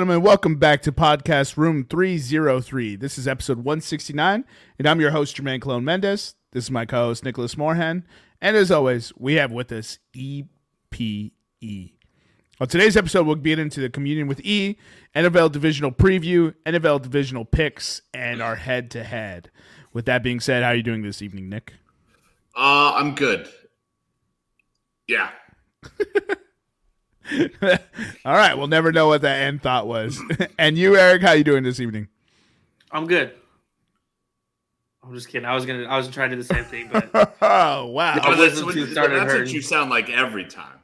Gentlemen, welcome back to podcast room 303. This is episode 169, and I'm your host, Jermaine Clone Mendez. This is my co host, Nicholas Morhan. And as always, we have with us EPE. On today's episode, we'll get into the communion with E, NFL divisional preview, NFL divisional picks, and our head to head. With that being said, how are you doing this evening, Nick? Uh, I'm good. Yeah. All right, we'll never know what that end thought was. and you, Eric, how you doing this evening? I'm good. I'm just kidding. I was gonna. I was trying to do the same thing, but oh wow, But wisdom that's, what, tooth started that's what hurting. you sound like every time.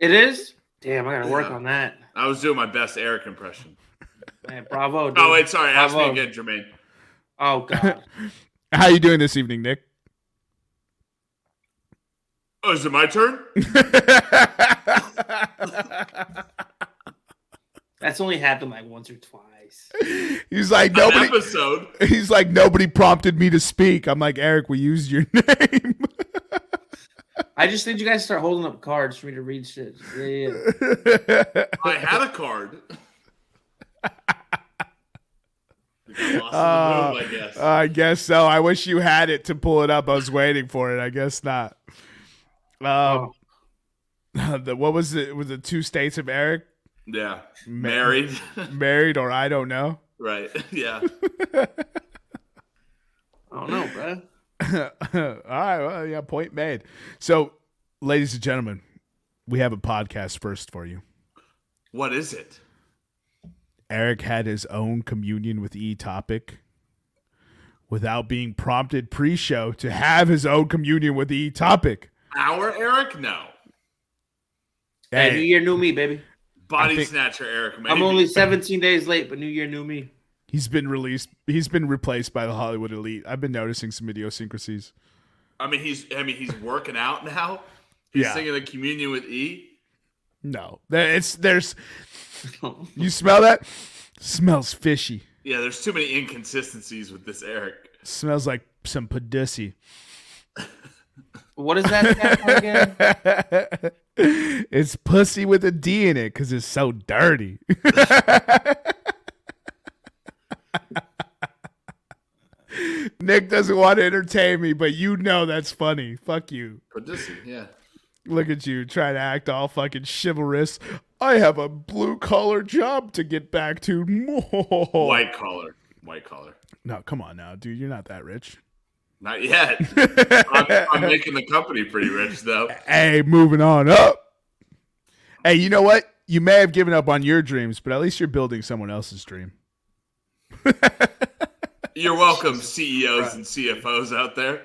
it is. Damn, I gotta work Yeah. on that. I was doing my best Eric impression. Man, bravo. Dude. Oh wait, sorry. Ask me again, Jermaine. Oh god. how you doing this evening, Nick? Oh, is it my turn? That's only happened like once or twice. He's like An nobody. episode. He's like nobody prompted me to speak. I'm like Eric. We used your name. I just need you guys to start holding up cards for me to read shit. Yeah, yeah. I had a card. Lost Uh, the room, I guess. I guess so. I wish you had it to pull it up. I was waiting for it. I guess not. Um, Oh, the, what was it? Was the two states of Eric yeah. Married. married or I don't know? right. Yeah. I don't know, bro. All right. Well, yeah. Point made. So, ladies and gentlemen, we have a podcast first for you. What is it? Eric had his own communion with E topic without being prompted pre-show to have his own communion with E topic. Our Eric? No. Hey, Hey, New Year, new me, baby. Body think- snatcher Eric. Maybe. I'm only 17 days late, but New Year, new me. he's been released. He's been replaced by the Hollywood elite. I've been noticing some idiosyncrasies. I mean, he's. I mean, he's working out now. He's Yeah. singing the communion with E. No, it's there's. You smell that? Smells fishy. Yeah, there's too many inconsistencies with this Eric. Smells like some pussy. What is that again? it's pussy with a D in it because it's so dirty. Nick doesn't want to entertain me, but you know that's funny. Fuck you. Odyssey, yeah. Look at you trying to act all fucking chivalrous. I have a blue collar job to get back to. White collar. White collar. No, come on now, dude. You're not that rich. Not yet. I'm, I'm making the company pretty rich, though. Hey, moving on up. Hey, you know what? You may have given up on your dreams, but at least you're building someone else's dream. You're welcome, CEOs and CFOs out there.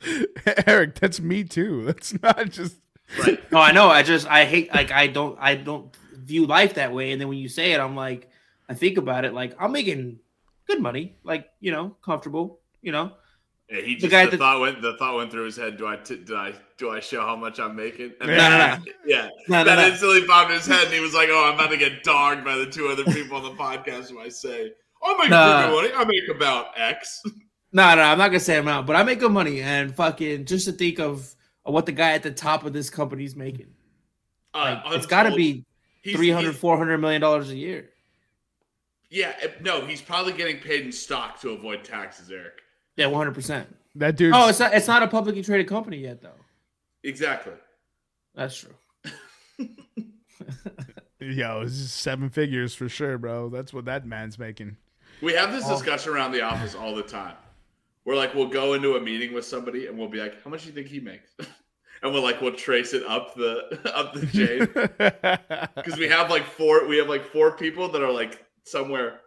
Eric, that's me too. That's not just Right. No, I know. I just I hate like I don't I don't view life that way. And then when you say it, I'm like, I think about it like I'm making good money, like you know, comfortable, you know. Yeah, he The just guy the that- thought went the thought went through his head. Do I t- do I do I show how much I'm making? And No, no, then- no. Yeah, No, that no. instantly popped in his head, and he was like, "Oh, I'm about to get dogged by the two other people on the podcast who I say I make good money. I make about X." No, no, I'm not gonna say amount, but I make good money and fucking just to think of, of what the guy at the top of this company's making. Uh, Like, it's got to be he's- 300, he's- 400 million dollars a year. Yeah, no, he's probably getting paid in stock to avoid taxes, Eric. Yeah, 100. percent that dude. Oh, it's not. It's not a publicly traded company yet, though. Exactly. That's true. yo, it's just seven figures for sure, bro. That's what that man's making. We have this Oh. discussion around the office all the time. We're like, we'll go into a meeting with somebody and we'll be like, "How much do you think he makes?" and we'll like, we'll trace it up the up the chain because we have like four. We have like four people that are like somewhere.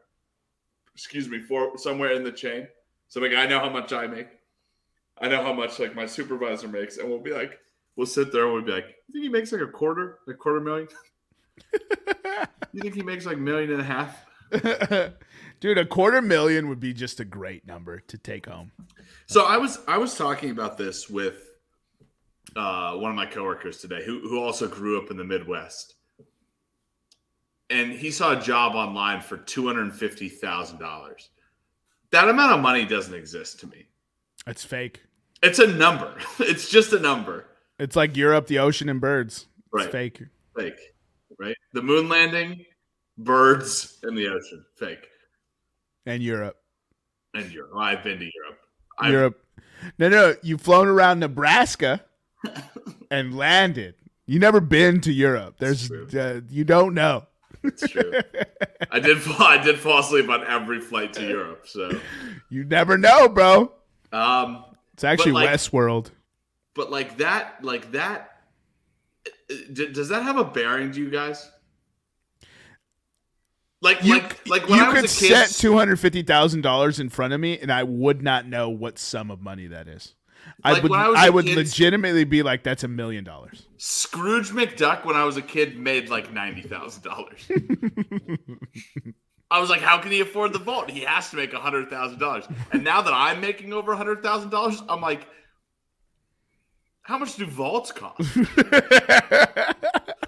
Excuse me, four somewhere in the chain. So like, I know how much I make. I know how much like my supervisor makes, and we'll be like, we'll sit there and we'll be like, "You think he makes like a quarter, a quarter million? You think he makes like million and a half?" dude, a quarter million would be just a great number to take home. So I was I was talking about this with uh, one of my coworkers today, who who also grew up in the Midwest, and he saw a job online for two hundred fifty thousand dollars. That amount of money doesn't exist to me. It's fake. It's a number. It's just a number. It's like Europe, the ocean, and birds. It's Right. fake. Fake. Right. The moon landing Birds and the ocean, fake. And Europe. And Europe. Well, I've been to Europe. I've, Europe. No, no, you've flown around Nebraska and landed. You never been to Europe. There's, uh, you don't know. It's true. I did fall. I did fall asleep on every flight to Europe. So, You never know, bro. um, It's actually like- Westworld. but like that, like that. d- Does that have a bearing to you guys? Like, You, like, like when you I could was a kid, set two hundred fifty thousand dollars in front of me, and I would not know what sum of money that is. I would, I was I would kid- legitimately be like, "That's a million dollars." Scrooge McDuck when I was a kid made like ninety thousand dollars. I was like, how can he afford the vault? He has to make hundred thousand dollars. And now that I'm making over hundred thousand dollars, I'm like, how much do vaults cost?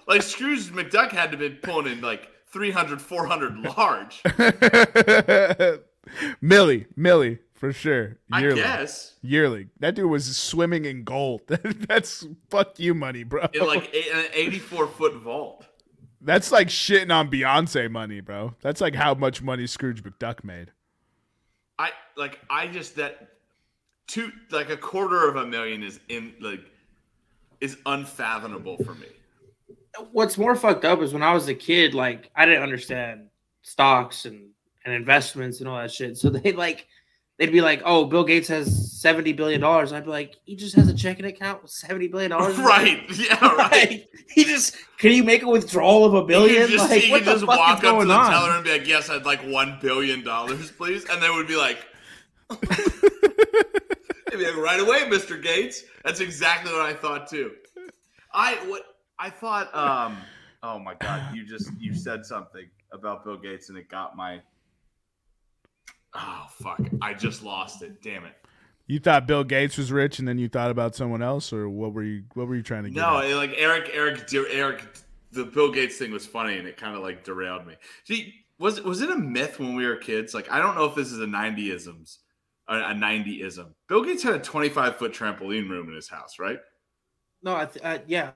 like Scrooge McDuck had to be pulling in like 300, 400 large. Millie, Millie, for sure. I Yearly. guess Yearly. That dude was swimming in gold. That's fuck you money, bro. in like an 84 foot vault. That's like shitting on Beyonce money, bro. That's like how much money Scrooge McDuck made. I like I just that two like a quarter of a million is in like is unfathomable for me. What's more fucked up is when I was a kid, like I didn't understand stocks and, and investments and all that shit. So they like they'd be like, "Oh, Bill Gates has seventy billion dollars." I'd be like, "He just has a checking account with seventy billion dollars." right. Yeah, right. Right. He just can you make a withdrawal of a billion? can just, like, you what can the just fuck walk is up to going the on? teller and be like, "Yes, I'd like one billion dollars, please," and they would be like, "They'd be like, right away, Mister Gates." That's exactly what I thought too. I what I thought. Um. Oh my God! You just you said something about Bill Gates, and it got my. Oh fuck! I just lost it. Damn it. You thought Bill Gates was rich, and then you thought about someone else, or what were you? What were you trying to get? No, at? like Eric, Eric, Eric, the Bill Gates thing was funny, and it kind of like derailed me. See, was was it a myth when we were kids? Like, I don't know if this is a '90isms, a, a '90ism. Bill Gates had a 25 foot trampoline room in his house, right? No, I th- uh, yeah.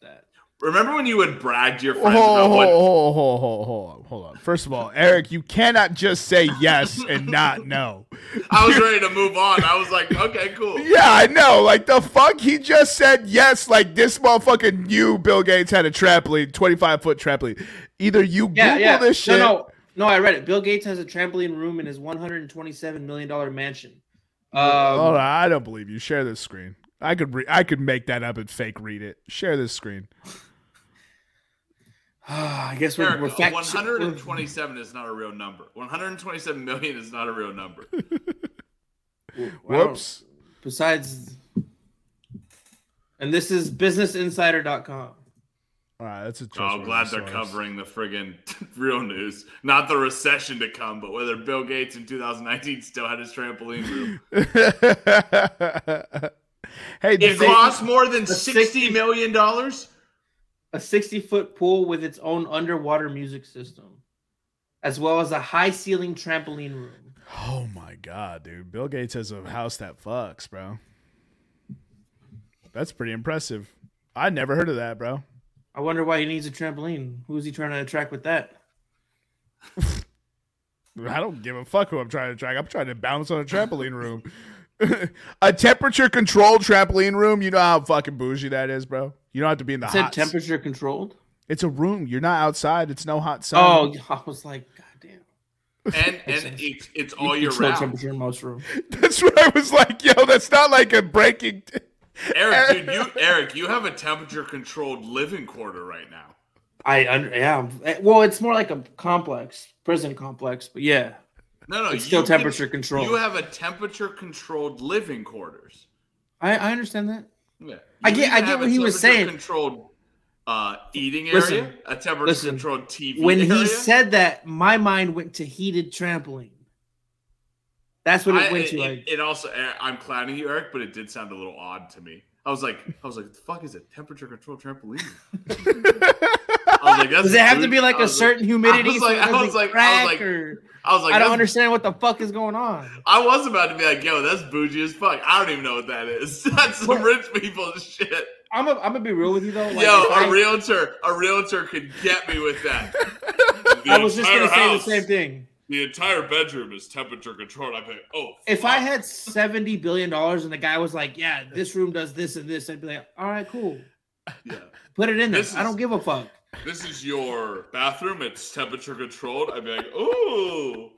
That. Remember when you would brag to your friends hold, about hold, what? hold, hold, hold, hold on, hold on. First of all, Eric, you cannot just say yes and not no. I was ready to move on. I was like, okay, cool. Yeah, I know. Like the fuck, he just said yes. Like this motherfucker knew Bill Gates had a trampoline, twenty five foot trampoline. Either you Yeah, Google yeah. this shit. No, no, no. I read it. Bill Gates has a trampoline room in his 127 million dollar mansion. Um, Hold on, I don't believe you. Share this screen. I could re- I could make that up and fake read it. Share this screen. Ah, I guess we're, Eric, we're fact- 127 is not a real number. 127 million is not a real number. Whoops. Besides, and this is BusinessInsider.com. All right, that's a. Oh, trustworthy glad they're source. covering the friggin' real news, not the recession to come, but whether Bill Gates in 2019 still had his trampoline room. hey, It did they- cost more than 60 60 million dollars. A 60 foot pool with its own underwater music system, as well as a high ceiling trampoline room. oh my god, dude! Bill Gates has a house that fucks, bro. That's pretty impressive. I never heard of that, bro. I wonder why he needs a trampoline. Who's he trying to attract with that? I don't give a fuck who I'm trying to attract. I'm trying to bounce on a trampoline room. a temperature controlled trampoline room. You know how fucking bougie that is, bro. You don't have to be in the Is it hot. temperature controlled? It's a room. You're not outside. It's no hot sun. Oh, I was like, God damn. And and it's, it's all You year round. temperature in most rooms. that's what I was like. Yo, that's not like a breaking. Eric, dude, you Eric, you have a temperature controlled living quarter right now. I under, yeah. Eh, well, it's more like a complex, prison complex, but yeah, No, no, it's still you can- temperature controlled. You have a temperature controlled living quarters. I, I understand that. Yeah. I get- I get what he was saying. Controlled uh, eating area, Listen, a temperature listen. controlled TV. When area. he said that, my mind went to heated trampoline. That's what it I- went it, to. it- Like, it also, I'm clowning you, Eric, but it did sound a little odd to me. I was like, I was like, the fuck is a temperature controlled trampoline? I was like, does it have to be like a certain humidity? I was like- so I was like- I was like- or- I was like, I don't understand what the fuck is going on. I was about to be like, yo, that's bougie as fuck. I don't even know what that is. That's some What? rich people shit. I'm a, I'm gonna be real with you though. Like, Yo, a I- realtor, a realtor could get me with that. I was just gonna say the same thing. The entire bedroom is temperature controlled. I'd be like, oh. If I had seventy billion dollars and the guy was like, "Yeah, this room does this and this," I'd be like, "All right, cool, yeah. put it in there." This I don't give a fuck. This is your bathroom. It's temperature controlled. I'd be like, ooh.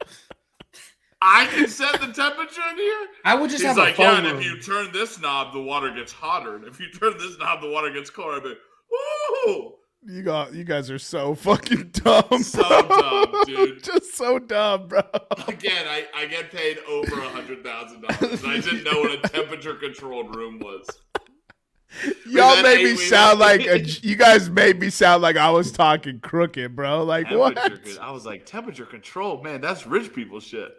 I can set the temperature in here. I would just He's have like, a yeah, phone and room. if you turn this knob, the water gets hotter, and if you turn this knob, the water gets colder. I'd be like, ooh. You got you guys are so fucking dumb. So bro. dumb, dude. Just so dumb, bro. Again, I, I get paid over a hundred thousand dollars, I didn't know what a temperature controlled room was. Y'all made me sound like a, you guys made me sound like I was talking crooked, bro. Like what? I was like, temperature control, man, that's rich people shit.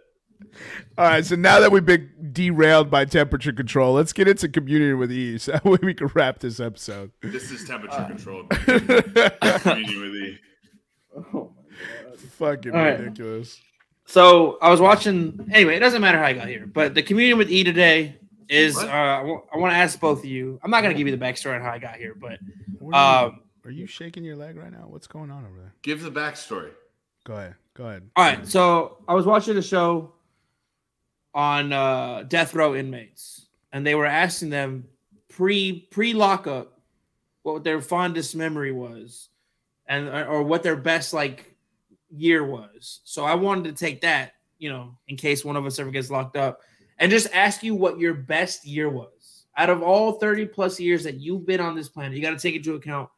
All right, so now that we've been derailed by temperature control, let's get into community with ease. That way we can wrap this episode. This is temperature Uh, controlled. Community with E. Fucking All right. ridiculous. So I was watching. Anyway, it doesn't matter how I got here, but the communion with E today is. Uh, What? I want to ask both of you. I'm not gonna give you the backstory on how I got here, but are, you, um, are you shaking your leg right now? What's going on over there? Give the backstory. Go ahead. Go ahead. all right. So I was watching a show on uh, death row inmates, and they were asking them pre pre lockup what their fondest memory was, and or what their best like year was. So I wanted to take that, you know, in case one of us ever gets locked up, and just ask you what your best year was out of all 30 plus years that you've been on this planet. You got to take into account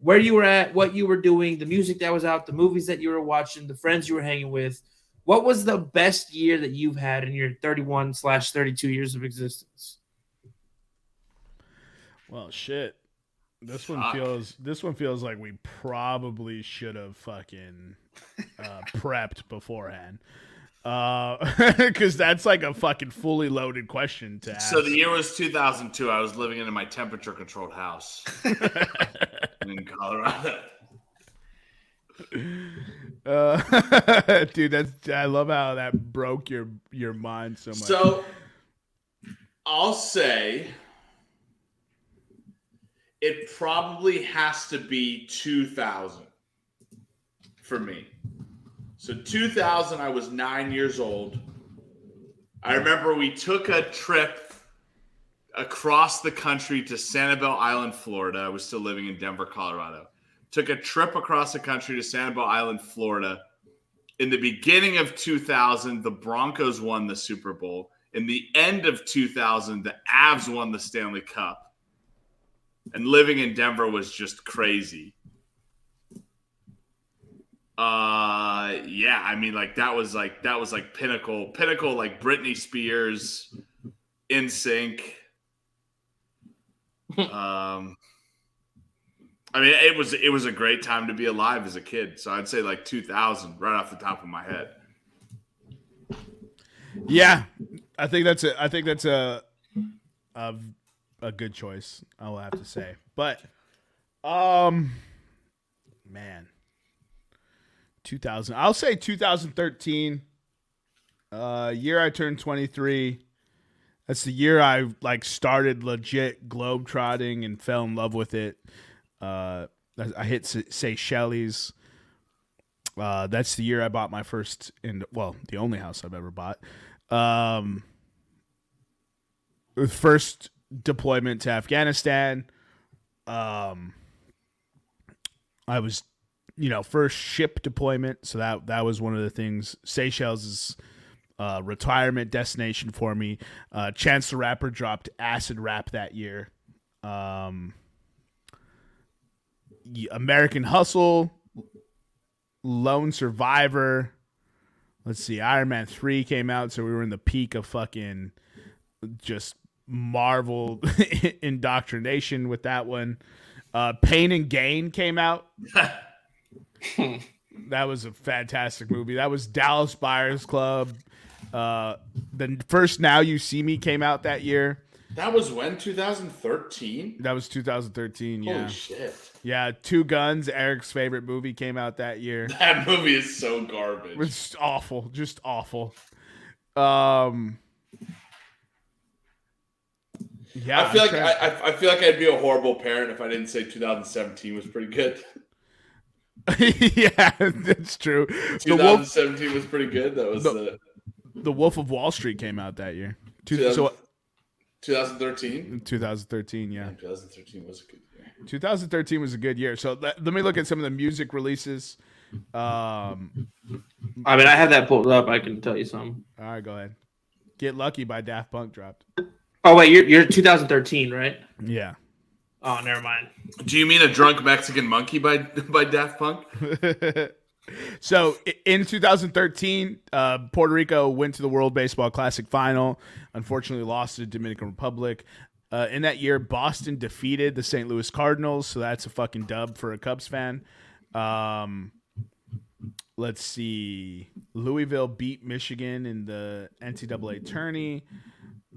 where you were at, what you were doing, the music that was out, the movies that you were watching, the friends you were hanging with. What was the best year that you've had in your 31 slash 32 years of existence? Well, shit. This one Fuck. feels. This one feels like we probably should have fucking uh, prepped beforehand. Because that's like a fucking fully loaded question to ask. So the year was 2002. I was living in my temperature controlled house in Colorado. Uh, dude, that's I love how that broke your your mind so much. So I'll say it probably has to be 2000 for me. So 2000, I was nine years old. I remember we took a trip across the country to Sanibel Island, Florida. I was still living in Denver, Colorado. Took a trip across the country to Sanibel Island, Florida. In the beginning of 2000, the Broncos won the Super Bowl. In the end of 2000, the Avs won the Stanley Cup. And living in Denver was just crazy. Uh yeah, I mean like that was like that was like pinnacle, pinnacle like Britney Spears NSYNC. um I mean it was it was a great time to be alive as a kid. So I'd say like 2000 right off the top of my head. yeah, I think that's a. I think that's a, a a good choice. I will have to say, but um, man, 2000. I'll say 2013. Uh, year I turned 23. That's the year I like started legit globe trotting and fell in love with it. Uh, I hit say Seychelles. Uh, that's the year I bought my first and well, the only house I've ever bought. Um, first deployment to Afghanistan. Um, I was, you know, first ship deployment, so that that was one of the things. Seychelles is uh, retirement destination for me. Uh, Chance the Rapper dropped Acid Rap that year. Um, American Hustle, Lone Survivor. Let's see, Iron Man 3 came out, so we were in the peak of fucking just Marvel indoctrination with that one. Uh, Pain and Gain came out. that was a fantastic movie. That was Dallas Buyers Club. Uh, the first Now You See Me came out that year. That was when 2013. That was 2013. Yeah, Holy shit! yeah. Two Guns, Eric's favorite movie, came out that year. That movie is so garbage. It's awful, just awful. Um, yeah, I feel I'm like I, I I feel like I'd be a horrible parent if I didn't say 2017 was pretty good. yeah, that's true. The Wolf, 2017 was pretty good. That was The- the, the Wolf of Wall Street came out that year. Two, 2000 so 2013. in 2013, yeah. 2013 was a good year. 2013 was a good year. So let, let me look at some of the music releases. Um, I mean, I have that pulled up. I can tell you some. all right, go ahead. Get Lucky by Daft Punk dropped. Oh wait, you're you're 2013, right? Yeah. Oh, never mind. Do you mean a drunk Mexican monkey by by Daft Punk? so in 2013, uh, Puerto Rico went to the World Baseball Classic final. Unfortunately, lost to the Dominican Republic. Uh, in that year, Boston defeated the St. Louis Cardinals, so that's a fucking dub for a Cubs fan. Um, let's see, Louisville beat Michigan in the NCAA tourney.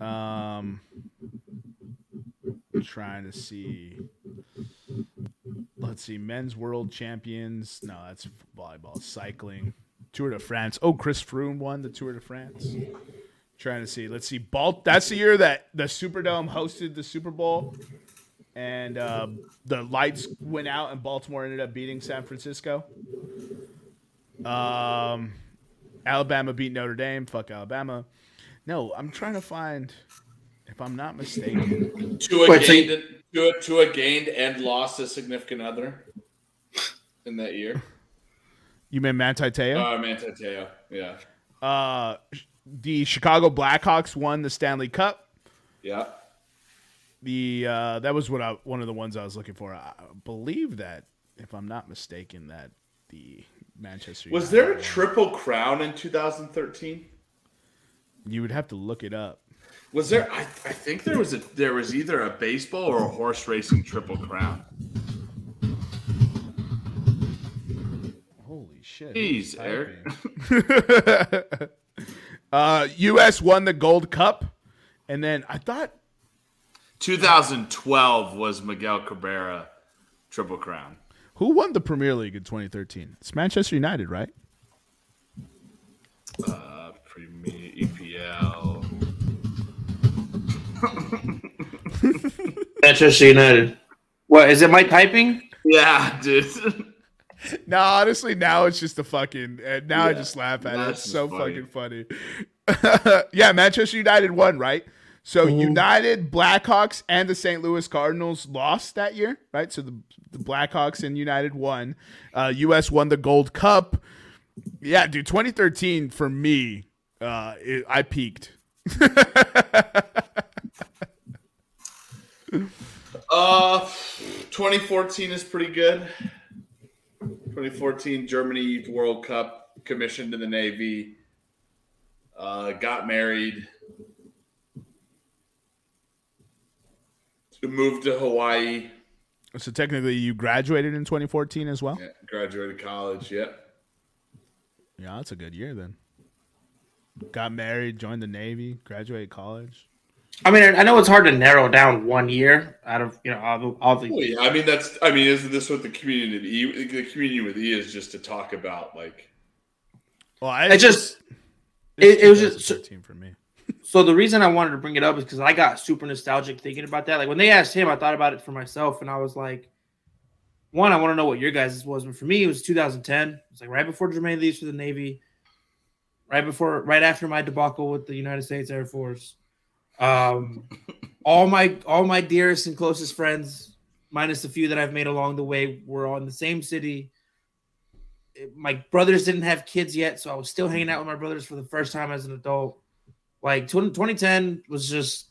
Um, trying to see. Let's see, men's world champions. No, that's volleyball, cycling, Tour de France. Oh, Chris Froome won the Tour de France. Trying to see. Let's see. Balt. That's the year that the Superdome hosted the Super Bowl, and uh, the lights went out, and Baltimore ended up beating San Francisco. Um, Alabama beat Notre Dame. Fuck Alabama. No, I'm trying to find. If I'm not mistaken, Tua Wait, so gained, Tua, Tua gained and lost a significant other in that year. you mean Manti Te'o. Uh, Manti Te'o, yeah, Uh, the Chicago Blackhawks won the Stanley Cup. yeah. The uh, that was what I, one of the ones I was looking for. I believe that, if I'm not mistaken, that the Manchester Was United there a won. triple crown in 2013? You would have to look it up. Was there? I, I think there was a there was either a baseball or a horse racing triple crown. Holy shit! Jeez, Eric. uh, U.S. won the Gold Cup, and then I thought 2012 was Miguel Cabrera triple crown. who won the Premier League in 2013? It's Manchester United, right? Uh, Manchester United. What is it? My typing? Yeah, dude. No, honestly, now it's just a fucking. Uh, now I just laugh at it. It's so funny. fucking funny. yeah, Manchester United won, right? So Mm-hmm. United, Blackhawks, and the St. Louis Cardinals lost that year, right? So the, the Blackhawks and United won. Uh, U.S. won the Gold Cup. Yeah, dude, 2013 for me, uh, it, I peaked. Uh, 2014 is pretty good. 2014 Germany World Cup, commissioned in the Navy. Uh, got married. Moved to Hawaii. So technically, you graduated in 2014 as well. Yeah, graduated college. Yep. Yeah, that's a good year then. Got married, joined the Navy, graduated college. I mean, I know it's hard to narrow down one year out of you know all the, all the Well, yeah, I mean that's. I mean, isn't this what the community with E? The community with E is just to talk about like. Well, I It just it- it was just- 2013 for me. So the reason I wanted to bring it up is because I got super nostalgic thinking about that. Like when they asked him, I thought about it for myself, and I was like, one, I want to know what your guys' was, but for me, it was 2010. It's like right before Jermaine leaves for the Navy, right before, right after my debacle with the United States Air Force. Um, all my all my dearest and closest friends, minus a few that I've made along the way, were all in the same city. My brothers didn't have kids yet, so I was still hanging out with my brothers for the first time as an adult like 20, 2010 was just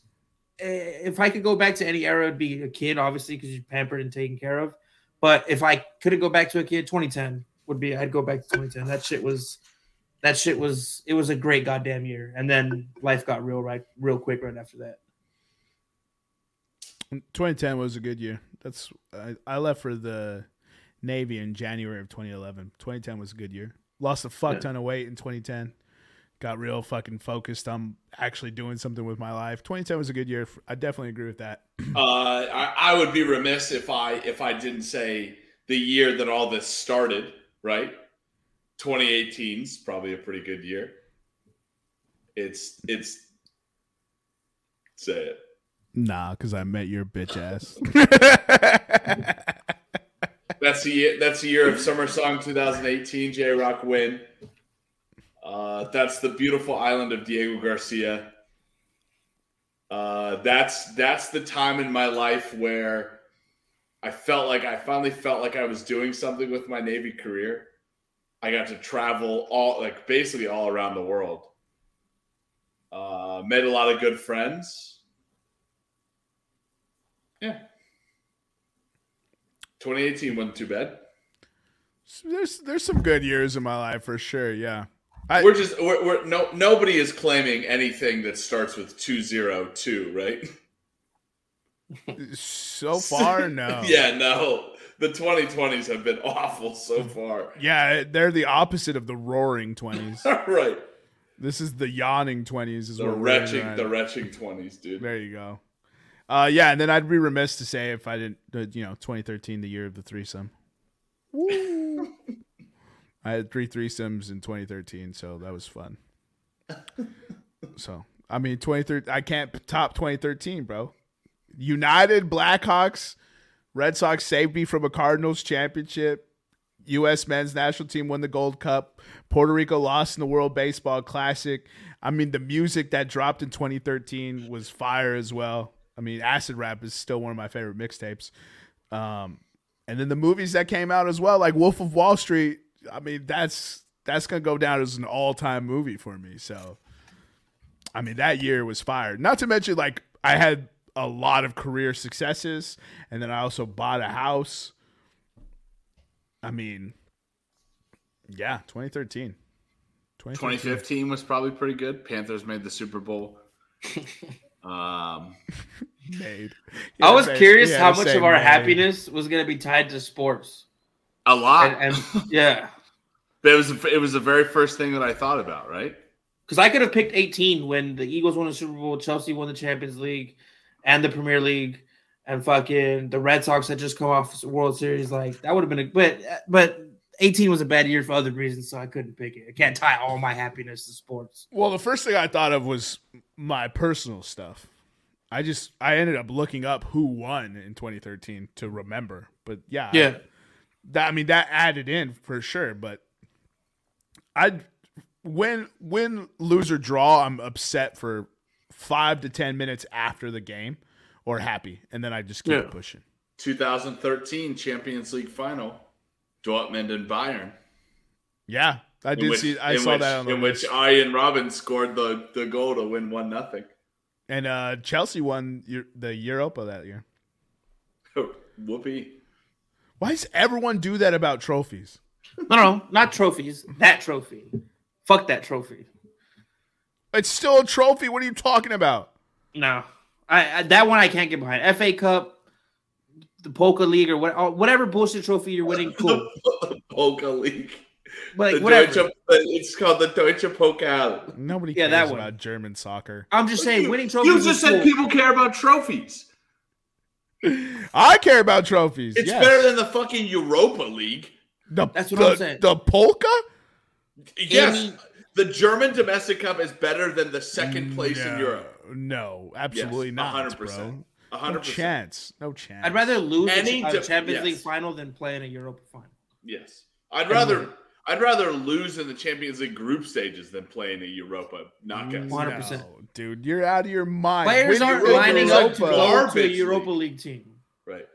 eh, if I could go back to any era, it'd be a kid, obviously, because you're pampered and taken care of. But if I couldn't go back to a kid, 2010 would be I'd go back to 2010. That shit was that shit was it was a great goddamn year. And then life got real right real quick right after that. 2010 was a good year. That's I, I left for the Navy in January of 2011. 2010 was a good year. Lost a fuck Yeah. ton of weight in 2010. Got real fucking focused on actually doing something with my life. 2010 was a good year. I definitely agree with that. Uh, I, I would be remiss if I if I didn't say the year that all this started. Right, 2018 is probably a pretty good year. It's it's say it. Nah, because I met your bitch ass. That's that's the year, that's the year of Summer Song 2018. J Rock win. Uh, that's the beautiful island of Diego Garcia. Uh, that's that's the time in my life where I felt like I finally felt like I was doing something with my Navy career. I got to travel all like basically all around the world. Uh, made a lot of good friends. Yeah. 2018 wasn't too bad. There's there's some good years in my life for sure. Yeah. I, We're just we're, we're no nobody is claiming anything that starts with 202, right? so far, no. yeah, no. The 2020s have been awful so far. Yeah, they're the opposite of the roaring twenties. right. this is the yawning twenties. Is The what we're in retching right the retching 20s, dude. There you go. Uh, yeah, and then I'd be remiss to say if I didn't, uh, you know, 2013, the year of the threesome. Woo. I had three threesomes in 2013, so that was fun. so, I mean, 2013, I can't top 2013, bro. United, Blackhawks, Red Sox saved me from a Cardinals championship. U.S. men's national team won the Gold Cup. Puerto Rico lost in the World Baseball Classic. I mean, the music that dropped in 2013 was fire as well. I mean, Acid Rap is still one of my favorite mixtapes. Um, and then the movies that came out as well, like Wolf of Wall Street. I mean, that's that's gonna go down as an all-time movie for me. So, I mean, that year was fire. Not to mention, like, I had a lot of career successes, and then I also bought a house. I mean, yeah, 2013. 2015 was probably pretty good. Panthers made the Super Bowl. um, Made. I was Yeah, curious yeah, how much of our made. happiness was going to be tied to sports. a lot. And, and yeah, but it was it was the very first thing that I thought about, right? because I could have picked 18 when the Eagles won the Super Bowl, Chelsea won the Champions League and the Premier League, and fucking the Red Sox had just come off World Series. Like that would have been a but but 18 was a bad year for other reasons, so I couldn't pick it. I can't tie all my happiness to sports. Well, the first thing I thought of was my personal stuff. I just I ended up looking up who won in 2013 to remember. But yeah, Yeah. that I mean that added in for sure. But I win win lose or draw. I'm upset for five to ten minutes after the game, or happy, and then I just keep Yeah. pushing. 2013 Champions League final, Dortmund and Bayern. Yeah, I did which- see. I saw which, that on the in list. which Arjen Robben scored the, the goal to win one nothing. and uh, Chelsea won the Europa that year. Whoopee. Why does everyone do that about trophies? No, no, not trophies. That trophy. Fuck that trophy. It's still a trophy. What are you talking about? No, I, I that one I can't get behind. FA Cup, the Polka League, or what, uh, whatever bullshit trophy you're winning. Cool, the Polka League. but like, whatever. Deutsche, uh, it's called the Deutsche Pokal. Nobody Yeah, cares that one. about German soccer. I'm just saying, You- winning trophies. You just is said cool. people care about trophies. I care about trophies. It's yes. better than the fucking Europa League. the, That's what the, I'm saying. The polka? Yes, Any- the German domestic cup is better than the second mm, place no, in Europe. No, absolutely Yes, not, 100%. bro. A No hundred percent. chance. No chance. I'd rather lose Any a de- Champions yes. League final than play in a Europa final. Yes, I'd rather I'd rather lose in the Champions League group stages than play in a Europa knockout. Mm, One hundred percent. No, dude, you're out of your mind. Players aren't Europa. lining up to Europa. go to a Europa league. League team. Right.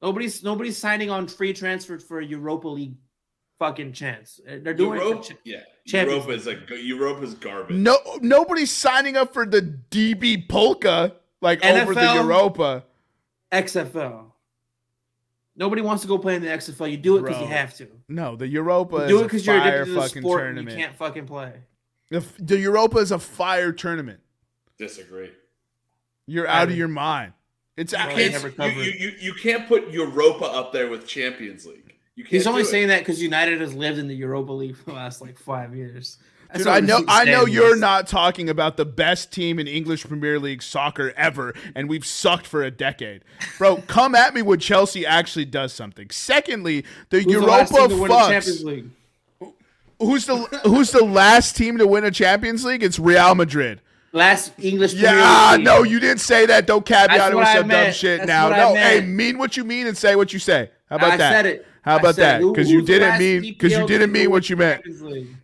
Nobody's nobody's signing on free transfer for a Europa League fucking chance. They're doing Europa, it. For ch- yeah. Champions Europa is like Europa's garbage. No, nobody's signing up for the DB polka like over the Europa. XFL. Nobody wants to go play in the XFL. You do it because you have to. No, the Europa You is do it because you're fire addicted to the fucking sport and tournament. you can't fucking play. The, the Europa is a fire tournament. Disagree. You're out of your mind. It's actually It's- you, you, you, you can't put Europa up there with Champions League. You can't He's only do it. saying that because United has lived in the Europa League for the last like five years. Dude, I know I know standings. you're not talking about the best team in English Premier League soccer ever, and we've sucked for a decade. Bro, come at me when Chelsea actually does something. Secondly, the Who's the last Europa team to win the Champions fucks. League? Who's the who's the last team to win a Champions League? It's Real Madrid. Last English Premier Yeah, League team. no, you didn't say that. Don't caveat That's it with some dumb shit That's now. what I No, hey, mean what you mean and say what you say. How about I that? said it. How about said, that? Because you didn't mean because you didn't mean what you meant.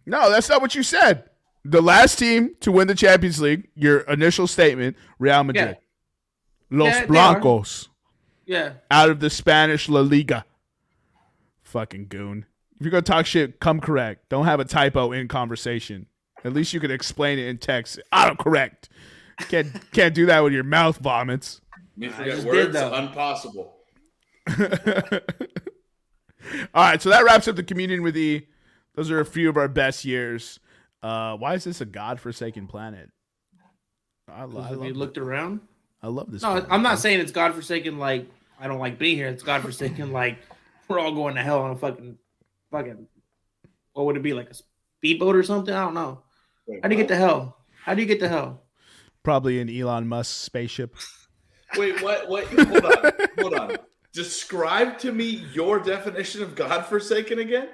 No, that's not what you said. The last team to win the Champions League, your initial statement, Real Madrid. Los Yeah. Blancos Yeah. out of the Spanish La Liga. Fucking goon. If you're gonna talk shit, come correct. Don't have a typo in conversation. At least you can explain it in text. Autocorrect. Can't can't do that with your mouth vomits. You I forget just did, words, though. impossible. All right, so that wraps up the communion with E. Those are a few of our best years. Uh, why is this a godforsaken planet? I, lo- I Have you love, looked around? I love this. No, planet. I'm not saying it's godforsaken. Like I don't like being here. It's godforsaken. like we're all going to hell on a fucking, fucking. What would it be like a speedboat or something? I don't know. How do you get to hell? How do you get to hell? Probably an Elon Musk spaceship. Wait, what? What? Hold on. Hold on. Describe to me your definition of godforsaken again.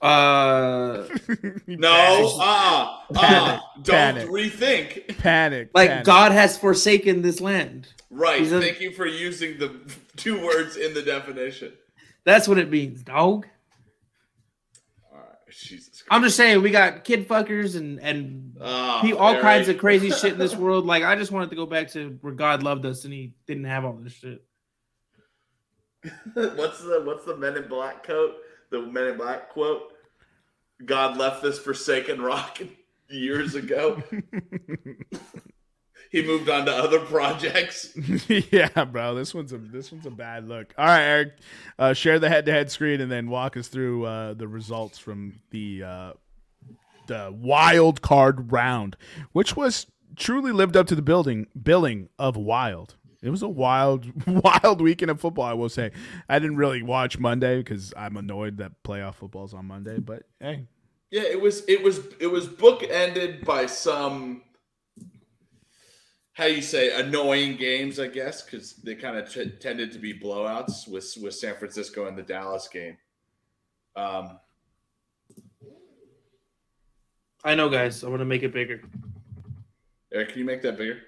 Uh, No, uh, uh, don't Panic. rethink. Panic. like panic. God has forsaken this land. Right. He's a- Thank you for using the two words in the definition. That's what it means, dog. All right. Jesus Christ. I'm just saying we got kid fuckers and and Ah, pe- all Barry. kinds of crazy shit in this world. Like I just wanted to go back to where God loved us and He didn't have all this shit. what's the What's the Men in Black quote? The Men in Black quote. God left this forsaken rock years ago. he moved on to other projects. yeah, bro. This one's a this one's a bad look. All right, Eric. Uh, share the head-to-head screen and then walk us through uh, the results from the uh, the wild card round, which was truly lived up to the building billing of wild. It was a wild, wild weekend of football. I will say. I didn't really watch Monday because I'm annoyed that playoff football's on Monday. But hey, Yeah, it was it was it was bookended by some how do you say annoying games, I guess, because they kind of t- tended to be blowouts with with San Francisco and the Dallas game. Um, I know, guys. I'm gonna make it bigger. Eric, can you make that bigger?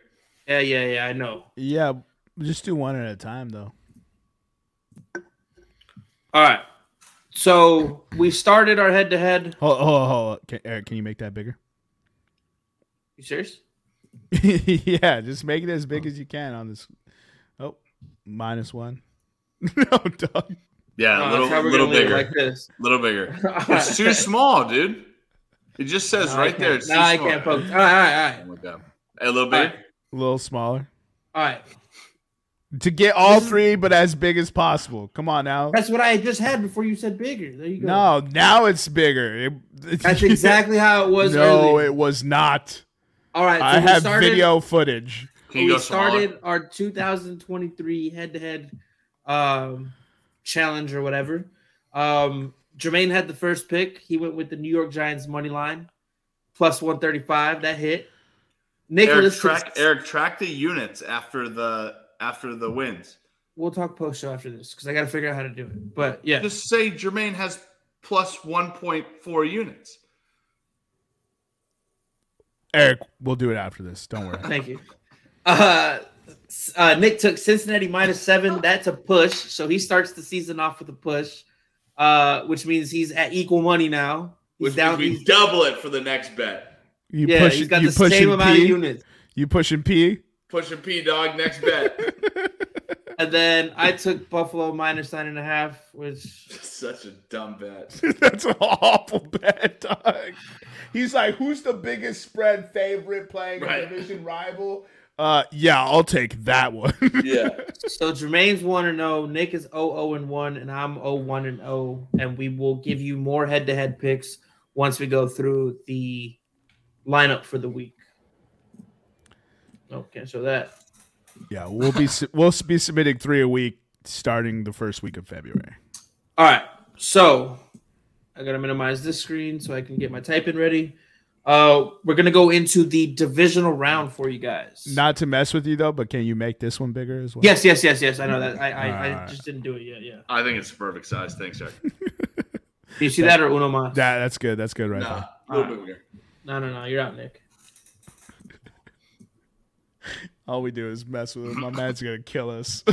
Yeah, yeah, yeah. I know. yeah, just do one at a time though. All right. So we started our head to head. Hold, hold, hold. Can, Eric, can you make that bigger? You serious? yeah, just make it as big as you can on this. Oh, minus one. no, dog. Yeah, a little that's little gonna leave it bigger, like this. little bigger. It's too small, dude. It just says No, right there. It's No, too I small. can't focus. All right, all right, all Oh my god, a little All bigger. Right. A little smaller. All right. To get all is- three, but as big as possible. Come on now. That's what I just had before you said bigger. There you go. No, now it's bigger. It- That's exactly how it was. no, earlier. it was not. All right. So I have started, video footage. Can you we go smaller? started our 2023 head-to-head um, challenge or whatever. Um, Jermaine had the first pick. He went with the New York Giants money line plus 135. That hit. Eric Nicholas took- track Eric track the units after the after the wins. We'll talk post show after this because I got to figure out how to do it. But yeah, Just say Jermaine has plus 1.4 units. Eric, we'll do it after this. Don't worry. thank you. Uh, uh, Nick took Cincinnati minus seven. That's a push. So he starts the season off with a push, uh, which means he's at equal money now. He's Which down. means we double it for the next bet. You yeah, push he's got you the pushing same amount P. of units. You pushing P. Pushing P dog next bet. And then I took Buffalo minus nine and a half, which Such a dumb bet. That's an awful bet, dog. He's like, who's the biggest spread favorite playing Right. a division rival? Uh, yeah, I'll take that one. Yeah. so Jermaine's one and zero, Nick is 0 and one, and I'm 0 one and zero, and we will give you more head to head picks once we go through the lineup for the week. Okay, can't that. yeah, we'll be su- we'll be submitting three a week starting the first week of February. All right, so I gotta minimize this screen so I can get my typing ready. Uh, we're gonna go into the divisional round for you guys. Not to mess with you though, but can you make this one bigger as well? yes, yes, yes, yes. I know that. I I, I Alright. just didn't do it yet. Yeah. I think it's the perfect size. Thanks, Eric. Do you see that or Uno Mas? That that's good. That's good right Nah, a little bit bigger. No, no, no. You're out, Nick. All we do is mess with him. My man's gonna kill us.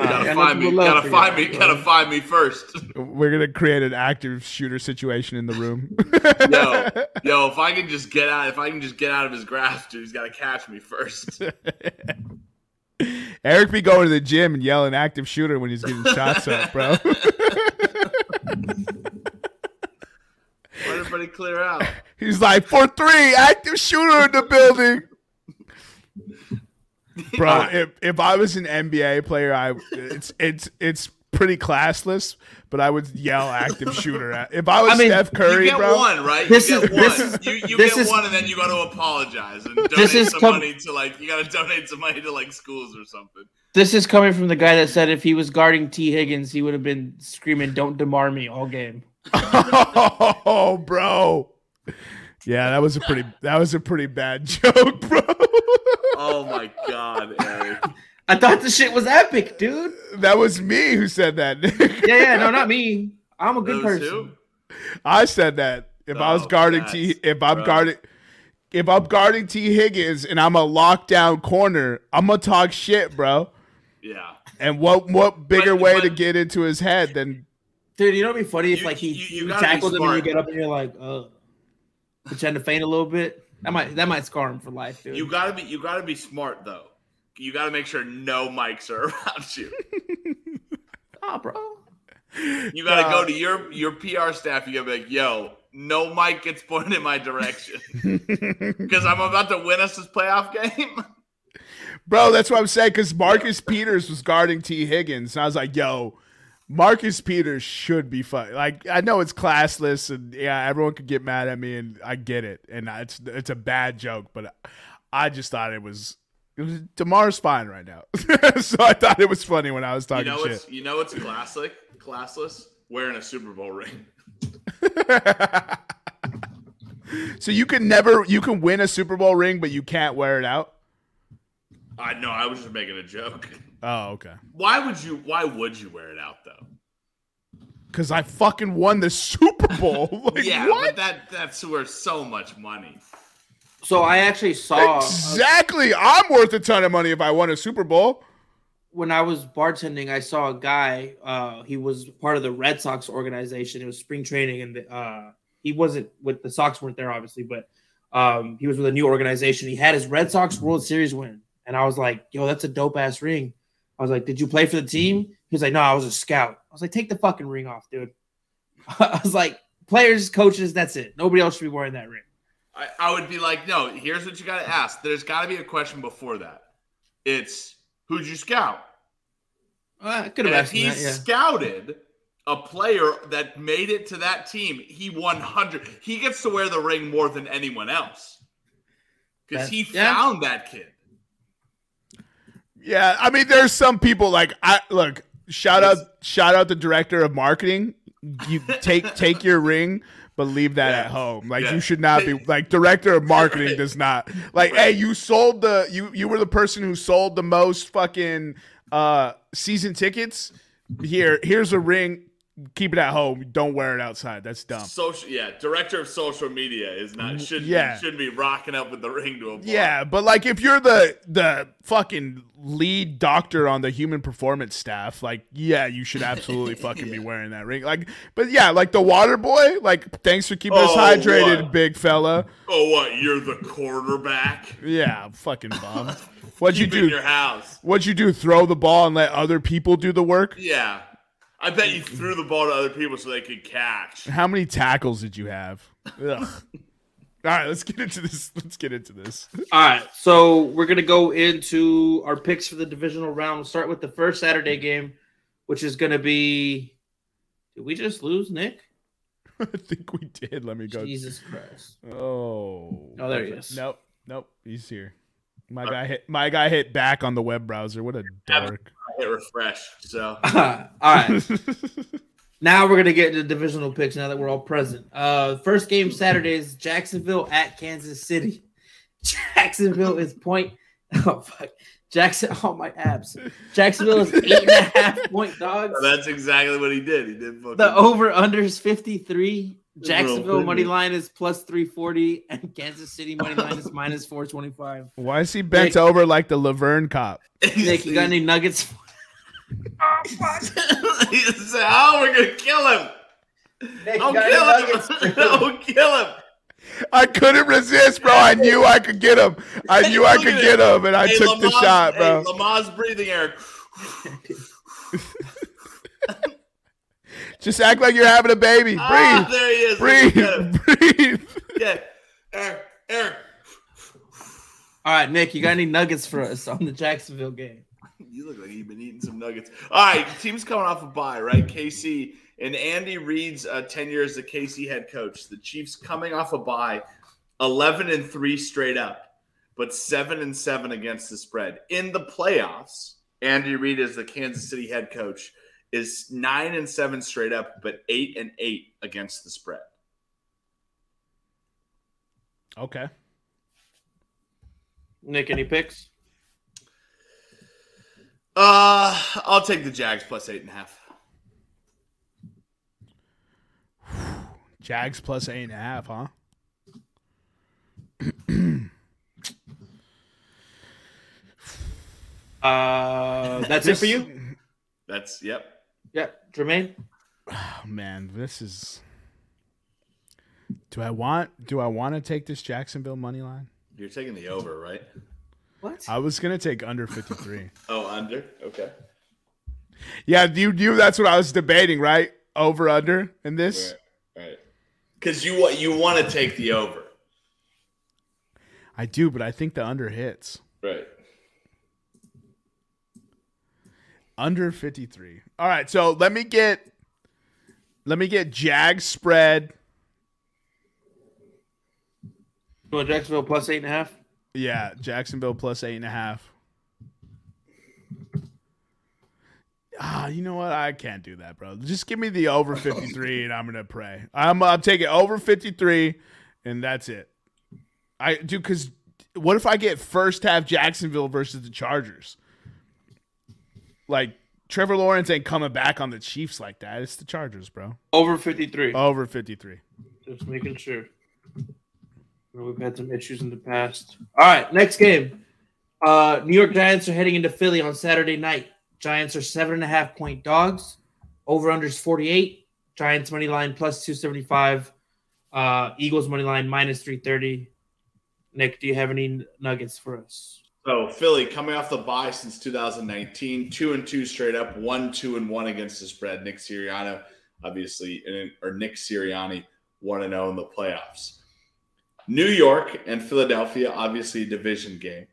All find me. would Gotta find you, me. bro. Gotta find me first. We're gonna create an active shooter situation in the room. Yo, yo, if I can just get out, if I can just get out of his grasp, dude, he's got to catch me first. Eric be going to the gym and yelling active shooter when he's getting shots up, bro. Let everybody clear out. he's like, for three, active shooter in the building. Bro, if, if I was an NBA player, I it's it's it's pretty classless, but I would yell active shooter at. If I was I mean, Steph Curry, you get bro, one, right? This you is- get one. this is- you you this get is- one, and then you got to apologize and donate This is some com- money to like you got to donate some money to like schools or something. This is coming from the guy that said if he was guarding Tee Higgins, he would have been screaming, "Don't Damar me" all game. oh, bro. Yeah, that was a pretty that was a pretty bad joke, bro. Oh my god, Eric. I thought the shit was epic, dude. that was me who said that. Nick. Yeah, yeah, no, not me. I'm a good Those person. two? I said that if I was Oh, guarding T, if I'm rough. guarding, if I'm guarding Tee Higgins and I'm a lockdown corner, I'm gonna talk shit, bro. Yeah. And what what bigger But- way to get into his head than Dude, you know what'd be funny if You- like he, you- you you, gotta be tackled him and you get up and you're like, uh pretend to faint a little bit. That might that might scar him for life, dude. You gotta be you gotta be smart though. You gotta make sure no mics are around you. oh, bro. You gotta Uh, go to your your PR staff. You gotta be like, "Yo, no mic gets pointed in my direction because I'm about to win us this playoff game." Bro, that's what I'm saying. Because Marcus Peters was guarding Tee Higgins, and I was like, "Yo, Marcus Peters should be fun." Like, I know it's classless, and yeah, everyone could get mad at me, and I get it, and it's it's a bad joke, but I just thought it was. It was Damar's fine right now, so I thought it was funny when I was You talking know shit. what's you know what's classic, classless? Wearing a Super Bowl ring. so you can never you can win a Super Bowl ring, but you can't wear it out. I know. I was just making a joke. Oh, okay. Why would you? Why would you wear it out though? Because I fucking won the Super Bowl. like, yeah, what? but that that's worth so much money. So I actually saw uh, Exactly. I'm worth a ton of money if I won a Super Bowl. when I was bartending, I saw a guy. Uh, he was part of the Red Sox organization. It was spring training, and the, uh, he wasn't with the Sox weren't there, obviously, but um, he was with a new organization. He had his Red Sox World Series win, and I was like, "Yo, that's a dope ass ring." I was like, "Did you play for the team?" He was like, "No, I was a scout." I was like, "Take the fucking ring off, dude." I was like, "Players, coaches, that's it. Nobody else should be wearing that ring." I, I would be like, no, here's what you got to ask. There's got to be a question before that. It's who'd you scout? Uh, I could have if asked he that, yeah. scouted a player that made it to that team, he 100. He gets to wear the ring more than anyone else because he yeah. found that kid. Yeah, I mean, there's some people like I look. Shout out, shout out the director of marketing. You take take your ring, but leave that Yeah. at home. Like Yeah. you should not be like director of marketing does not like. Hey, you sold the you you were the person who sold the most fucking uh season tickets. Here, here's a ring. Keep it at home. Don't wear it outside. That's dumb. Social, yeah, director of social media is not should Yeah. shouldn't be rocking up with the ring to a bar. Yeah, but like if you're the the fucking lead doctor on the human performance staff, like yeah, you should absolutely fucking be wearing that ring. Like, but yeah, like the water boy, like thanks for keeping us Oh, hydrated, what? big fella. Oh, what? You're the quarterback. Yeah, fucking bum. What'd you Keep in do? your house. What'd you do? Throw the ball and let other people do the work? Yeah, I bet you threw the ball to other people so they could catch. How many tackles did you have? Ugh. All right, let's get into this. Let's get into this. All right, so we're gonna go into our picks for the divisional round. We'll start with the first Saturday game, which is gonna be. Did we just lose, Nick? I think we did. Let me go. Jesus Christ! Oh. Oh, there he is. Nope. Nope. He's here. My guy hit my guy hit back on the web browser. What a dork. I hit refresh. So all right, now we're gonna get into divisional picks. Now that we're all present, uh, first game Saturday is Jacksonville at Kansas City. Jacksonville is point. Oh fuck, Jackson. Oh my abs. Jacksonville is eight and a half point dogs. that's exactly what he did. He did. The over under is 53. Little Jacksonville money line is plus 340, and Kansas City money line is minus 425. Why is he bent Nick- over like the Laverne cop? Nick, you got any nuggets? oh fuck. he said, "Oh, we're gonna kill him. Nick, I'll you got kill any nuggets for him. him? I'll kill him." I couldn't resist, bro. I knew I could get him. I knew I could get it. him, and I Hey, took the Lamar's- shot, hey, bro. Lamar's breathing air. Just act like you're having a baby. Ah, Breathe. there he is. Breathe. Look at him. Breathe. Yeah. Air, air. All right, Nick, you got any nuggets for us on the Jacksonville game? You look like you've been eating some nuggets. All right, team's coming off a bye, right? KC and Andy Reid's uh, tenure as the KC head coach. The Chiefs coming off a bye, eleven and three straight up, but seven and seven against the spread in the playoffs. Andy Reid as the Kansas City head coach is nine and seven straight up, but eight and eight against the spread. Okay. Nick, any picks? Uh, I'll take the Jags plus eight and a half. Jags plus eight and a half, huh? Uh, that's it for you. That's yep. Yeah, Jermaine. Oh, man, this is. Do I want? Do I want to take this Jacksonville money line? You're taking the over, right? What? I was gonna take under fifty three. Oh, under. Okay. yeah, you you. That's what I was debating, right? Over under in this. Right. Right. Because you want you want to take the over. I do, but I think the under hits. Right. Under 53. All right, so let me get let me get Jag spread. You want Jacksonville plus eight and a half? Yeah, Jacksonville plus eight and a half. Ah, you know what? I can't do that, bro. Just give me the over 53 and I'm gonna pray. I'm I'm taking over 53 and that's it. I do because what if I get first half Jacksonville versus the Chargers? Like Trevor Lawrence ain't coming back on the Chiefs like that. It's the Chargers, bro. Over 53. Over 53. Just making sure. We've had some issues in the past. All right, next game. Uh, New York Giants are heading into Philly on Saturday night. Giants are seven and a half point dogs. Over unders 48. Giants money line plus 275. Uh, Eagles money line minus 330. Nick, do you have any nuggets for us? So Philly coming off the bye since 2019, two and two straight up, one two and one against the spread. Nick Sirianni, obviously, or Nick Sirianni, one and zero in the playoffs. New York and Philadelphia, obviously a division game.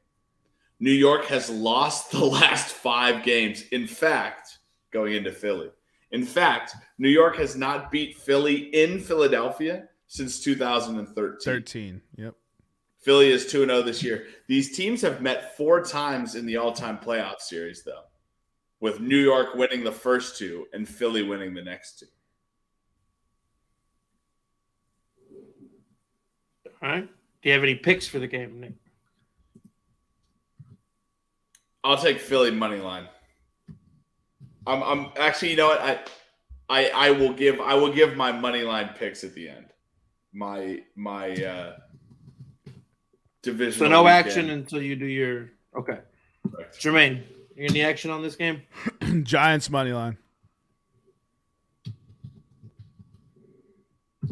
New York has lost the last five games. In fact, going into Philly. In fact, New York has not beat Philly in Philadelphia since 2013. 13. Yep. Philly is 2 0 this year. These teams have met four times in the all time playoff series, though, with New York winning the first two and Philly winning the next two. All right. Do you have any picks for the game, Nick? I'll take Philly money line. I'm, I'm actually, you know what? I, I, I will give, I will give my money line picks at the end. My, my, uh, division. So no action until you do your. Okay. Correct. Jermaine, you any action on this game? Giants money line.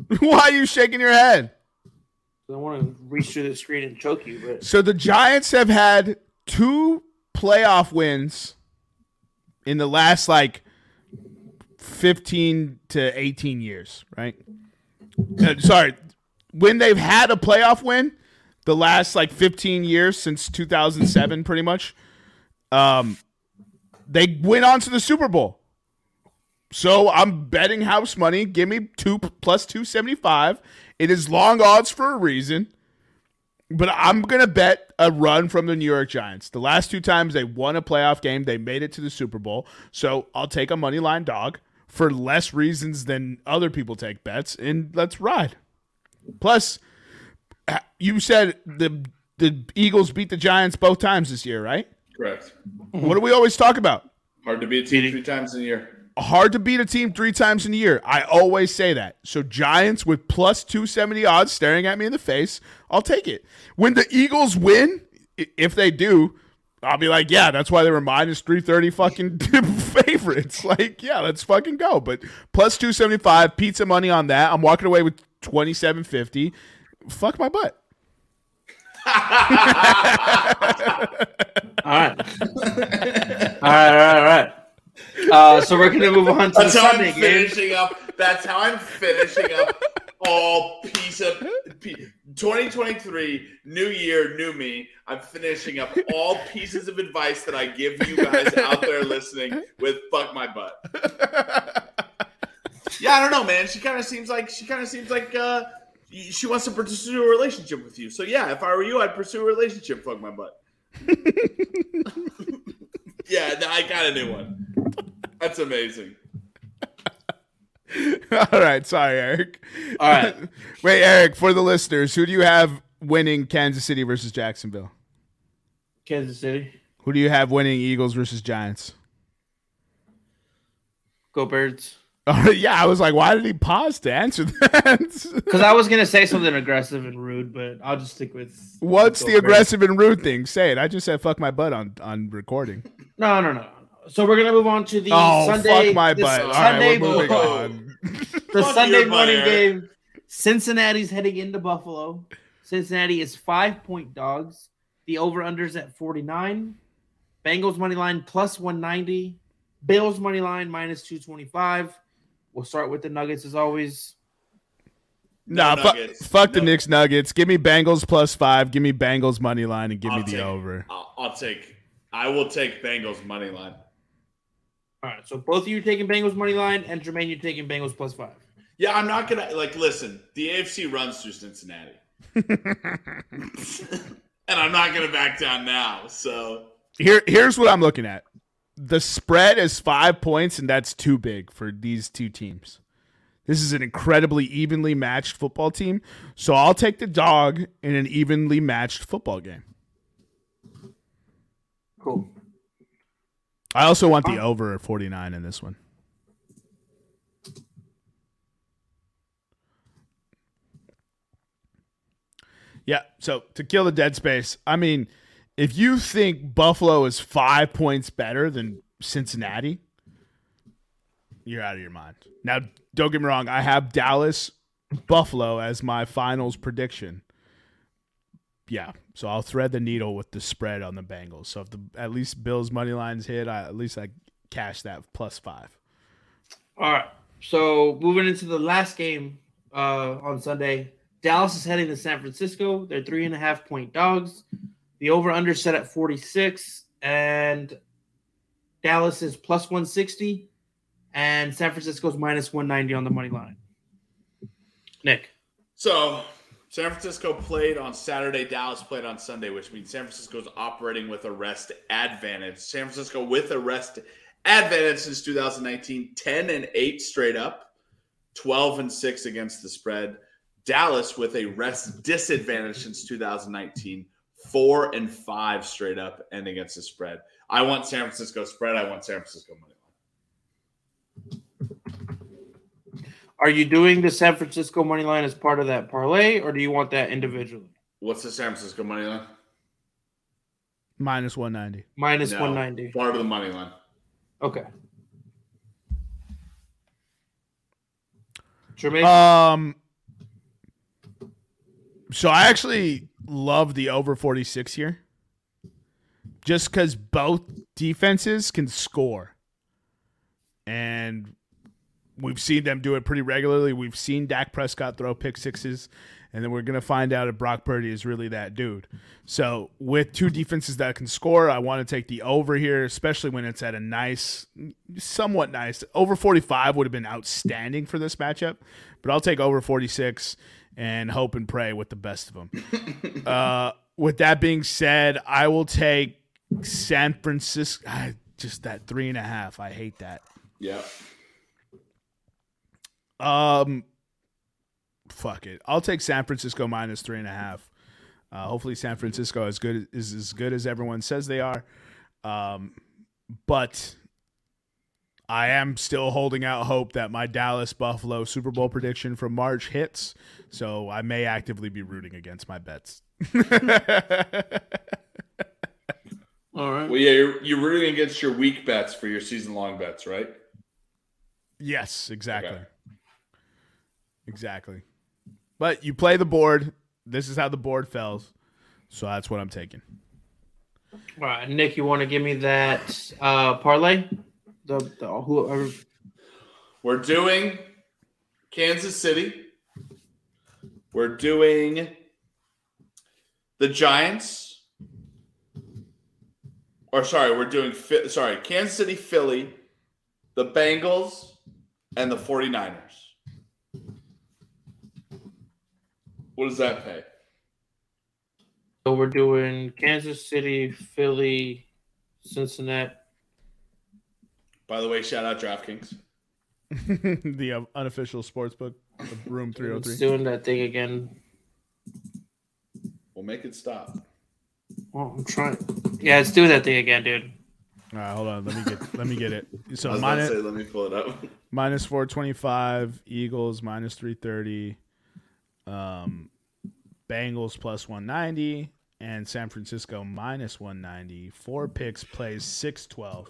Why are you shaking your head? I want to reach through the screen and choke you, but So the Giants have had two playoff wins in the last like 15 to 18 years, right? Uh, sorry, when they've had a playoff win, the last like 15 years since 2007 pretty much. Um they went on to the Super Bowl. So I'm betting house money. Give me two plus 275. It is long odds for a reason. But I'm going to bet a run from the New York Giants. The last two times they won a playoff game, they made it to the Super Bowl. So I'll take a money line dog for less reasons than other people take bets, and let's ride. Plus, you said the the Eagles beat the Giants both times this year, right? Correct. What do we always talk about? Hard to beat a team three times in a year. hard to beat a team three times in a year. I always say that. So Giants with plus 270 odds staring at me in the face, I'll take it. When the Eagles win, if they do, I'll be like, yeah, that's why they were minus 330 fucking favorites. Like, yeah, let's fucking go. But plus 275, pizza money on that. I'm walking away with 2750. Fuck my butt. All right. all right, all right, all right. Uh, so we're gonna move on to That's the how Sunday I'm game. finishing up. That's how I'm finishing up all piece of p- 2023, new year, new me. I'm finishing up all pieces of advice that I give you guys out there listening with "fuck my butt." Yeah, I don't know, man. She kind of seems like she kind of seems like uh, she wants to pursue a relationship with you. So yeah, if I were you, I'd pursue a relationship. Fuck my butt. yeah, no, I got a new one. That's amazing. All right, sorry, Eric. All right. Wait, Eric, for the listeners, who do you have winning Kansas City versus Jacksonville? Kansas City. Who do you have winning Eagles versus Giants? Go Birds. Oh, yeah, I was like, why did he pause to answer that? Because I was gonna say something aggressive and rude, but I'll just stick with. What's the aggressive and rude thing? Say it. I just said fuck my butt on, on recording. No, no, no. So we're gonna move on to the Oh, Sunday. fuck my butt. All Sunday right, we're moving mo- on. The Fuck Sunday your butt, morning game. Cincinnati's heading into Buffalo. Cincinnati is five point dogs. The over unders at 49. Bengals money line plus 190. Bills money line minus 225. We'll start with the Nuggets as always. Nah, No fuck, Nuggets. fuck the No. Knicks Nuggets. Give me Bengals plus five. Give me Bengals money line and give I'll me the take- over. I'll, I'll take. I will take Bengals money line. All right, so both of you are taking Bengals money line, and Jermaine, you're taking Bengals plus five. Yeah, I'm not gonna like listen. The AFC runs through Cincinnati, and I'm not gonna back down now. So Here, here's what I'm looking at. The spread is five points, and that's too big for these two teams. This is an incredibly evenly matched football team, so I'll take the dog in an evenly matched football game. Cool. I also want the over at 49 in this one. Yeah, so to kill the dead space, I mean, if you think Buffalo is five points better than Cincinnati, you're out of your mind. Now, don't get me wrong, I have Dallas Buffalo as my finals prediction. Yeah, so I'll thread the needle with the spread on the Bengals. So if the at least Bills money lines hit, I, at least I cash that plus five. All right. So moving into the last game uh, on Sunday, Dallas is heading to San Francisco. They're three and a half point dogs. The over under set at 46, and Dallas is plus 160, and San Francisco's minus 190 on the money line. Nick. So San Francisco played on Saturday, Dallas played on Sunday, which means San Francisco's operating with a rest advantage. San Francisco with a rest advantage since 2019, 10 and 8 straight up, 12 and 6 against the spread. Dallas with a rest disadvantage since 2019, 4 and 5 straight up and against the spread. I want San Francisco spread. I want San Francisco money line. Are you doing the San Francisco money line as part of that parlay, or do you want that individually? What's the San Francisco money line? Minus 190. Minus No, 190. Part of the money line. Okay. Jermaine? Um, so I actually love the over 46 here just because both defenses can score. And we've seen them do it pretty regularly. We've seen Dak Prescott throw pick sixes, and then we're going to find out if Brock Purdy is really that dude. So, with two defenses that can score, I want to take the over here, especially when it's at a nice, somewhat nice. Over 45 would have been outstanding for this matchup, but I'll take over 46 and hope and pray with the best of them. uh, with that being said, I will take San Francisco. ah, Just that three and a half. I hate that. Yeah. Um, fuck it. I'll take San Francisco minus three and a half. Uh, hopefully, San Francisco is good is as good as everyone says they are. Um, but I am still holding out hope that my Dallas Buffalo Super Bowl prediction from March hits. So I may actively be rooting against my bets. All right. Well, yeah, you're, you're rooting against your weak bets for your season long bets, right? Yes, exactly. Okay. Exactly. But you play the board. This is how the board fells. So that's what I'm taking. All right, Nick, you want to give me that uh, parlay? The, the whoever. We're doing Kansas City. We're doing the Giants. Or sorry, we're doing sorry, Kansas City, Philly, the Bengals, and the 49ers. What does that pay? So we're doing Kansas City, Philly, Cincinnati. By the way, shout out DraftKings. the uh, unofficial sports book of room It's 303. doing that thing again. We'll make it stop. Well, I'm trying. Yeah, it's doing that thing again, dude. All right, hold on. Let me get let me get it. I So was about to minus say, let me pull it up. minus 425, Eagles minus 330, um Bengals plus 190 and San Francisco minus 190. Four picks plays 612.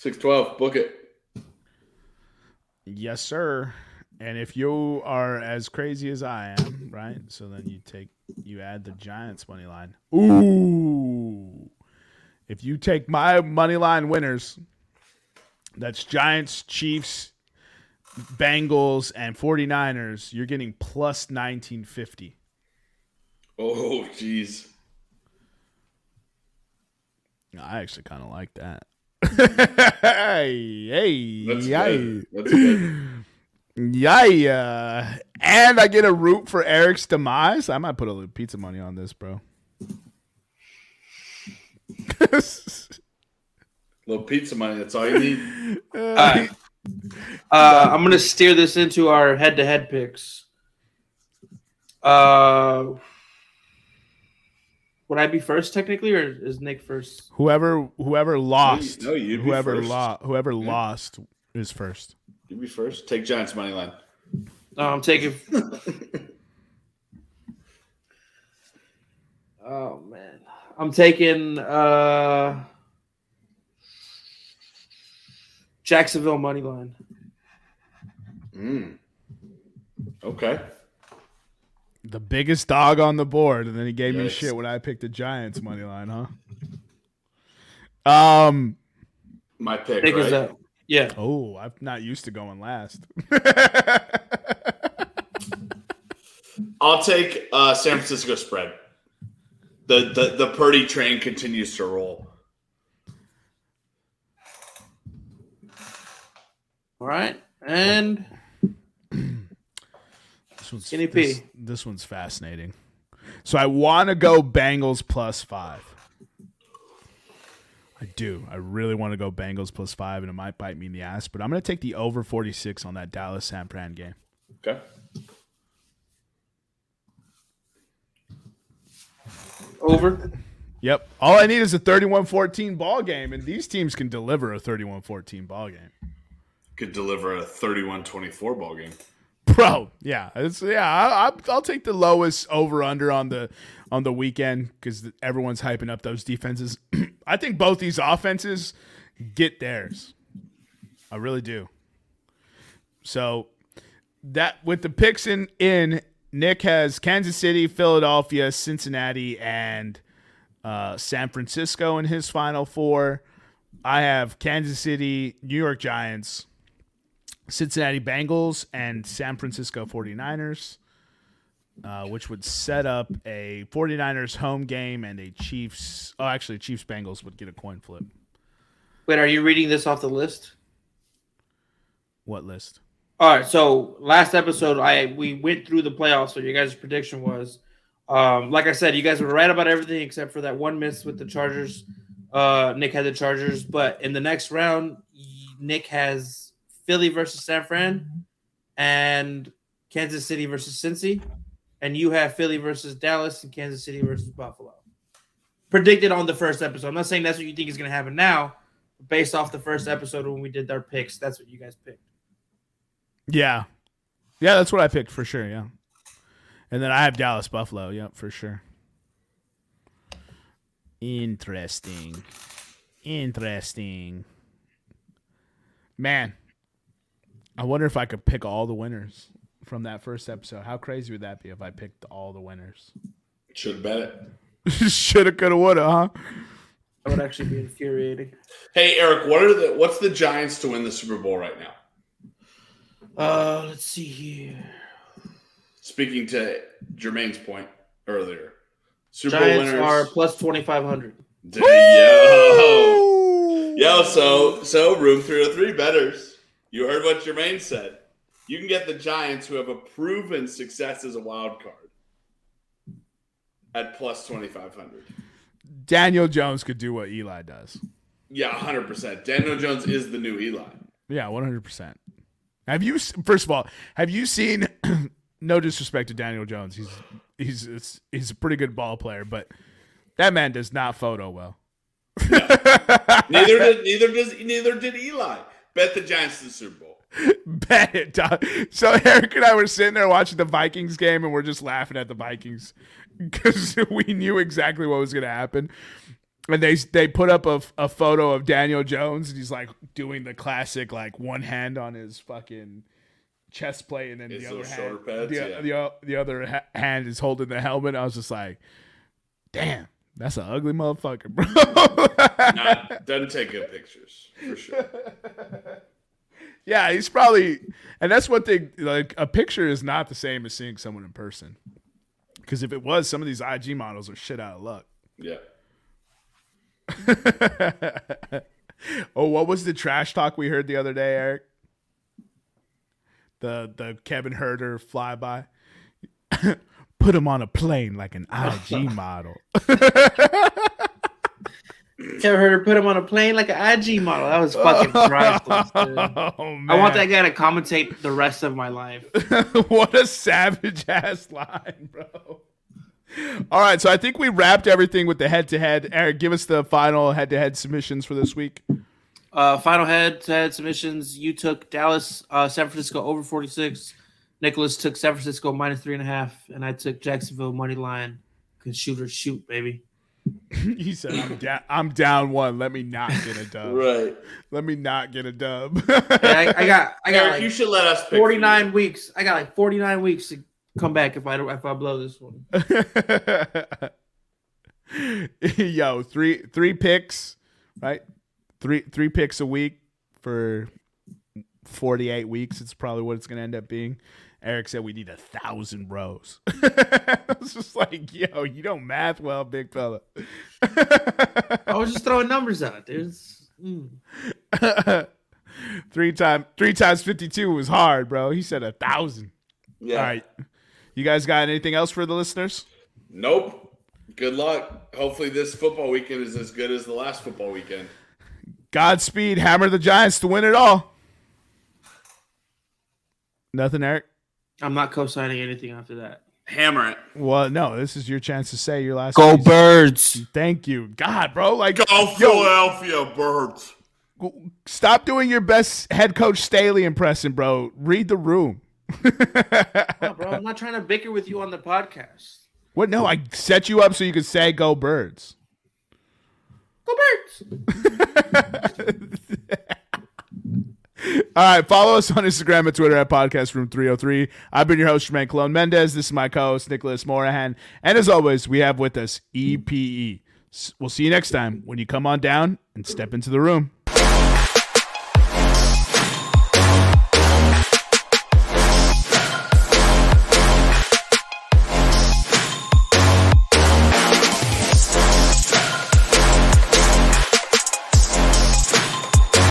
612, book it. Yes, sir. And if you are as crazy as I am, right? So then you take you add the Giants money line. Ooh. If you take my money line winners, that's Giants, Chiefs, Bengals, and 49ers, you're getting plus 1950. Oh, jeez. I actually kind of like that. Hey, hey, That's yay. good. That's good. Yeah, and I get a root for Eric's demise. I might put a little pizza money on this, bro. little pizza money. That's all you need. All right. Uh, I'm gonna steer this into our head-to-head picks. Uh, would I be first technically, or is Nick first? whoever whoever lost, no, you'd whoever lost, whoever lost is first. You be first. Take Giants money line. No, I'm taking. oh man, I'm taking uh, Jacksonville money line. Mm. Okay. The biggest dog on the board, and then he gave me shit when I picked the Giants money line, huh? Um. My pick, Nick right? is that? Yeah. Oh, I'm not used to going last. I'll take uh, San Francisco spread. The, the the Purdy train continues to roll. All right, and This one's Skinny P. This, this one's fascinating. So I want to go Bengals plus five. I do. I really want to go Bengals plus five, and it might bite me in the ass. But I'm going to take the over 46 on that Dallas San Fran game. Okay. over. Yep. All I need is a 31-14 ball game, and these teams can deliver a 31-14 ball game. Could deliver a 31-24 ball game. Bro, yeah, it's yeah. I, I, I'll take the lowest over under on the on the weekend because everyone's hyping up those defenses. I think both these offenses get theirs. I really do. So that with the picks in in Nick has Kansas City, Philadelphia, Cincinnati, and uh, San Francisco in his final four. I have Kansas City, New York Giants, Cincinnati Bengals and San Francisco 49ers, uh, which would set up a 49ers home game and a Chiefs. Oh, actually, Chiefs Bengals would get a coin flip. Wait, are you reading this off the list? What list? All right. So last episode, I we went through the playoffs. So your guys' prediction was, um, like I said, you guys were right about everything except for that one miss with the Chargers. Uh, Nick had the Chargers, but in the next round, Nick has Philly versus San Fran, and Kansas City versus Cincy, and you have Philly versus Dallas and Kansas City versus Buffalo. Predicted on the first episode. I'm not saying that's what you think is going to happen now. Based off the first episode when we did our picks, that's what you guys picked. Yeah. Yeah, that's what I picked for sure. Yeah. And then I have Dallas Buffalo. Yep, for sure. Interesting. Interesting. Man, I wonder if I could pick all the winners from that first episode. How crazy would that be if I picked all the winners? Should have bet it. Shoulda, coulda, woulda, huh? That would actually be infuriating. Hey Eric, what are the what's the Giants to win the Super Bowl right now? Uh, let's see here. Speaking to Jermaine's point earlier, Super Giants Bowl are winners. plus twenty five hundred. Yo, yo. So so room three hundred three betters. You heard what Jermaine said. You can get the Giants, who have a proven success as a wild card, at plus twenty five hundred. Daniel Jones could do what Eli does. Yeah, hundred percent. Daniel Jones is the new Eli. Yeah, one hundred percent. Have you? First of all, have you seen? no disrespect to Daniel Jones, he's he's he's a pretty good ball player, but that man does not photo well. Neither did neither does neither did Eli. Bet the Giants to the Super Bowl. Bet it. dog. So Eric and I were sitting there watching the Vikings game, and we're just laughing at the Vikings because we knew exactly what was going to happen. And they they put up a, a photo of Daniel Jones, and he's like doing the classic like one hand on his fucking chest plate, and then His the other hand, pads, the, yeah. the, the other hand is holding the helmet. I was just like, damn, that's an ugly motherfucker, bro. Not, doesn't take good pictures for sure. Yeah, he's probably, and that's one thing. Like a picture is not the same as seeing someone in person. Because if it was, some of these IG models are shit out of luck. Yeah. oh, what was the trash talk we heard the other day, Eric? The the Kevin Herter flyby. Put him on a plane like an IG model. Ever heard her put him on a plane like an IG model. That was fucking priceless. Dude. Oh, man. I want that guy to commentate the rest of my life. what a savage ass line, bro. All right, so I think we wrapped everything with the head to head. Eric, give us the final head to head submissions for this week. Uh, final head to head submissions. You took Dallas, uh, San Francisco over 46. Nicholas took San Francisco minus three and a half. And I took Jacksonville money line. Cause shooters shoot, baby. he said, I'm, da- I'm down one. Let me not get a dub. Right. Let me not get a dub. And I, I got I got Eric, you should let us 49 weeks. I got like 49 weeks to come back if I don't if I blow this one. Yo, three three picks, right? Three three picks a week for 48 weeks. It's probably what it's going to end up being. Eric said we need a thousand rows. I was just like, yo, you don't math well, big fella. I was just throwing numbers out, dude. Mm. three time three times 52 was hard, bro. He said a thousand. Yeah. All right. You guys got anything else for the listeners? Nope. Good luck. Hopefully this football weekend is as good as the last football weekend. Godspeed. Hammer the Giants to win it all. Nothing, Eric? I'm not co-signing anything after that. Hammer it. Well, no, this is your chance to say your last Go piece. birds! Thank you. God, bro. Like, Go yo, Philadelphia Birds. stop doing your best head coach Staley impression, bro. Read the room. No, bro, I'm not trying to bicker with you on the podcast. What? No, I set you up so you could say go birds. Go birds! All right, follow us on Instagram and Twitter at Podcast Room 303. I've been your host, Jermaine Colon Mendez. This is my co host, Nicholas Morahan. And as always, we have with us EPE. We'll see you next time when you come on down and step into the room.